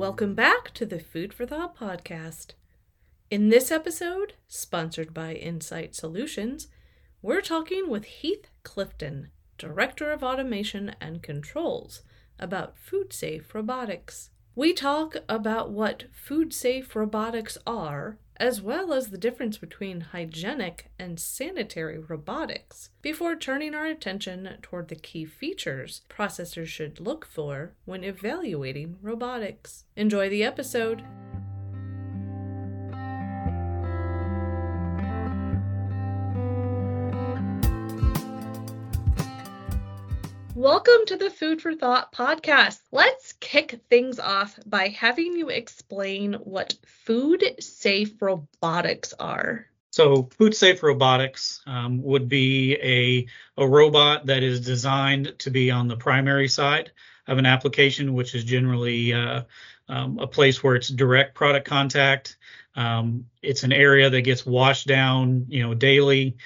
Welcome back to the Food for Thought podcast. In this episode, sponsored by EnSight Solutions, we're talking with Heath Clifton, Director of Automation and Controls, about food safe robotics. We talk about what food safe robotics are, as well as the difference between hygienic and sanitary robotics, before turning our attention toward the key features processors should look for when evaluating robotics. Enjoy the episode! Welcome to the Food for Thought podcast. Let's kick things off by having you explain what food safe robotics are. So, food safe robotics um, would be a, a robot that is designed to be on the primary side of an application, which is generally uh, um, a place where it's direct product contact. Um, it's an area that gets washed down, you know, daily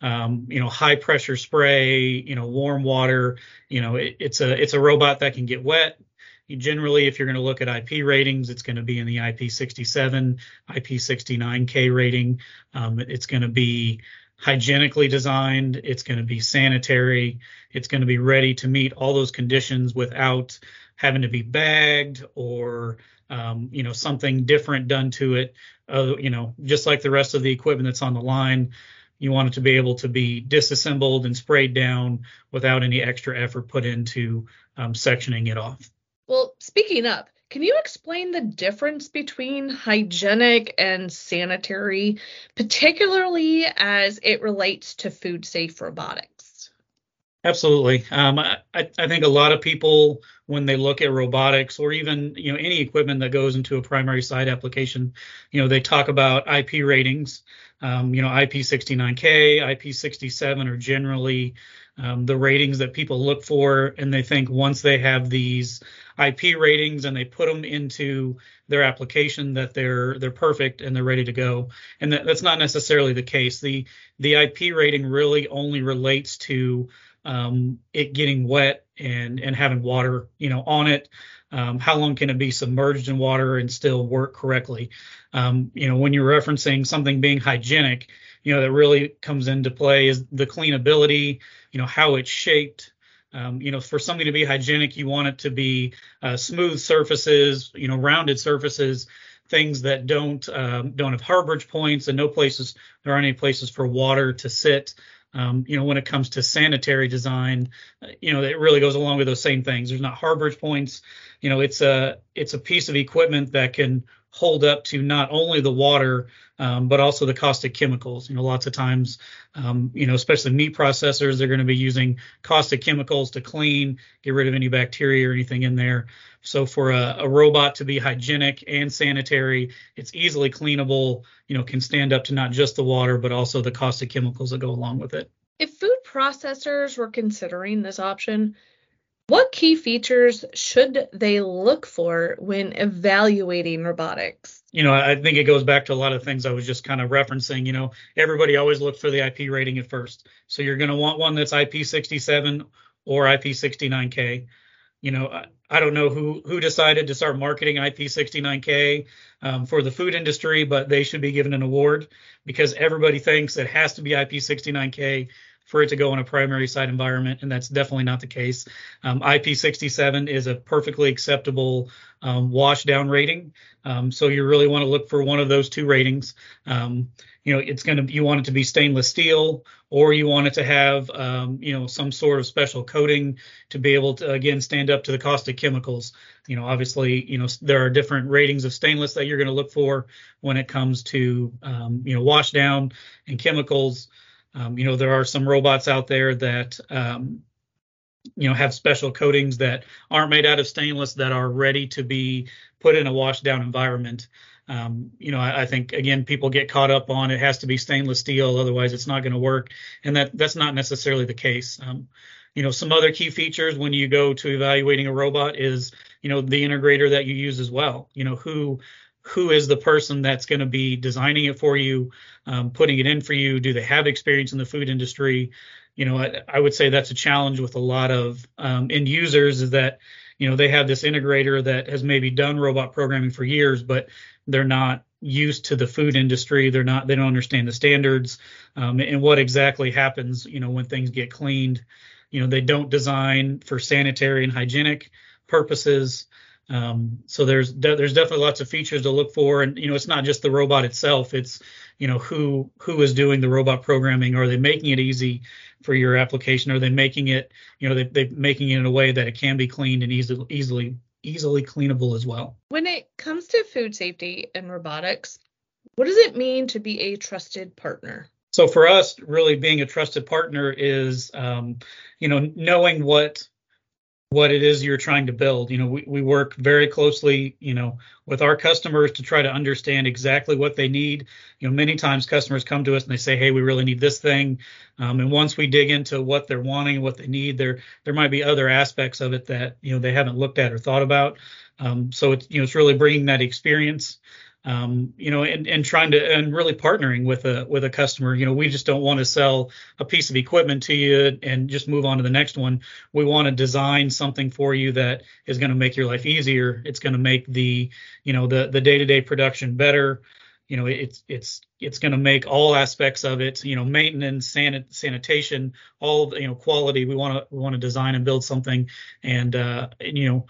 um, you know, high pressure spray, you know, warm water. You know, it, it's a it's a robot that can get wet. You generally, if you're going to look at IP ratings, it's going to be in the IP67, IP69K rating. Um, it's going to be hygienically designed. It's going to be sanitary. It's going to be ready to meet all those conditions without having to be bagged or um, you know something different done to it. Uh, you know, just like the rest of the equipment that's on the line. You want it to be able to be disassembled and sprayed down without any extra effort put into um, sectioning it off. Well, speaking up, can you explain the difference between hygienic and sanitary, particularly as it relates to food safe robotics? Absolutely. Um, I, I, think a lot of people, when they look at robotics or even you know any equipment that goes into a primary site application, you know they talk about IP ratings um, you know, IP69K, IP67 are generally um, the ratings that people look for, and they think once they have these IP ratings and they put them into their application that they're they're perfect and they're ready to go. And that, that's not necessarily the case. The the IP rating really only relates to um, it getting wet and and having water, you know, on it. Um, how long can it be submerged in water and still work correctly? Um, you know, when you're referencing something being hygienic, you know, that really comes into play is the cleanability, you know, how it's shaped. Um, you know, for something to be hygienic, you want it to be uh, smooth surfaces, you know, rounded surfaces, things that don't um, don't have harborage points, and no places there aren't any places for water to sit. Um, you know, when it comes to sanitary design, you know, it really goes along with those same things. There's not harborage points. You know, it's a it's a piece of equipment that can hold up to not only the water um, but also the caustic chemicals. You know, lots of times, um, you know, especially meat processors, they're going to be using caustic chemicals to clean, get rid of any bacteria or anything in there. So for a, a robot to be hygienic and sanitary, it's easily cleanable. You know, can stand up to not just the water but also the caustic chemicals that go along with it. If food processors were considering this option, what key features should they look for when evaluating robotics? You know, I think it goes back to a lot of things I was just kind of referencing. You know, everybody always looks for the IP rating at first. So you're going to want one that's IP67 or IP69K. You know, I, I don't know who who decided to start marketing IP69K um, for the food industry, but they should be given an award because everybody thinks it has to be IP69K for it to go in a primary site environment, and that's definitely not the case. Um, IP67 is a perfectly acceptable um, wash down rating, um, so you really want to look for one of those two ratings. Um, you know, it's going to you want it to be stainless steel, or you want it to have um, you know some sort of special coating to be able to again stand up to the caustic chemicals. You know, obviously, you know there are different ratings of stainless that you're going to look for when it comes to um, you know wash down and chemicals. Um, you know, there are some robots out there that, um, you know, have special coatings that aren't made out of stainless that are ready to be put in a wash down environment. Um, you know, I, I, think again, people get caught up on it has to be stainless steel, otherwise it's not going to work, and that that's not necessarily the case. Um, you know, some other key features when you go to evaluating a robot is, you know, the integrator that you use as well. You know, who who is the person that's going to be designing it for you, um, putting it in for you? Do they have experience in the food industry? You know, I, I would say that's a challenge with a lot of um, end users is that, you know they have this integrator that has maybe done robot programming for years, but they're not used to the food industry. They're not they don't understand the standards um, and what exactly happens, you know, when things get cleaned. You know, they don't design for sanitary and hygienic purposes. Um, so there's de- there's definitely lots of features to look for, and you know it's not just the robot itself. It's you know who who is doing the robot programming. Are they making it easy for your application? Are they making it you know they they making it in a way that it can be cleaned and easily easily easily cleanable as well. When it comes to food safety and robotics, what does it mean to be a trusted partner? So for us, really being a trusted partner is um, you know knowing what what it is you're trying to build. You know, we, we work very closely, you know, with our customers to try to understand exactly what they need. You know, many times customers come to us and they say, "Hey, we really need this thing," um, and once we dig into what they're wanting, what they need, there there might be other aspects of it that you know they haven't looked at or thought about. Um, so it's you know it's really bringing that experience um, you know, and, and trying to and really partnering with a with a customer. You know, we just don't want to sell a piece of equipment to you and just move on to the next one. We want to design something for you that is going to make your life easier. It's going to make the you know the the day to day production better. You know, it's it's it's going to make all aspects of it. You know, maintenance, sanit- sanitation, all you know, quality. We want to we want to design and build something, and uh, you know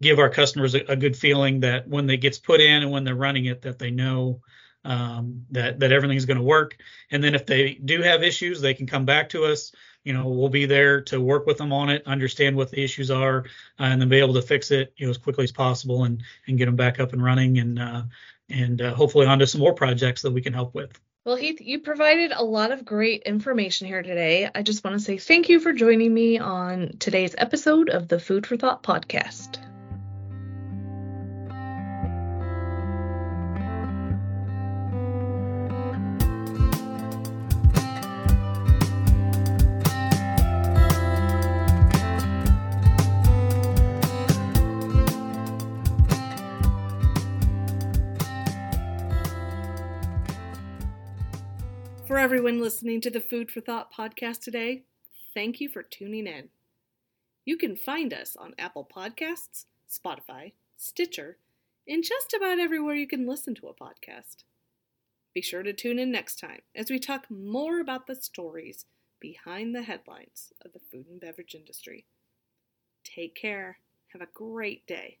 give our customers a, a, good feeling that when it gets put in and when they're running it, that they know um, that that everything's going to work. And then if they do have issues, they can come back to us. You know, we'll be there to work with them on it, understand what the issues are, uh, and then be able to fix it, you know, as quickly as possible and and get them back up and running and uh, and uh, hopefully onto some more projects that we can help with. Well, Heath, you provided a lot of great information here today. I just want to say thank you for joining me on today's episode of the Food for Thought podcast. For everyone listening to the Food for Thought podcast today, thank you for tuning in. You can find us on Apple Podcasts, Spotify, Stitcher, and just about everywhere you can listen to a podcast. Be sure to tune in next time as we talk more about the stories behind the headlines of the food and beverage industry. Take care. Have a great day.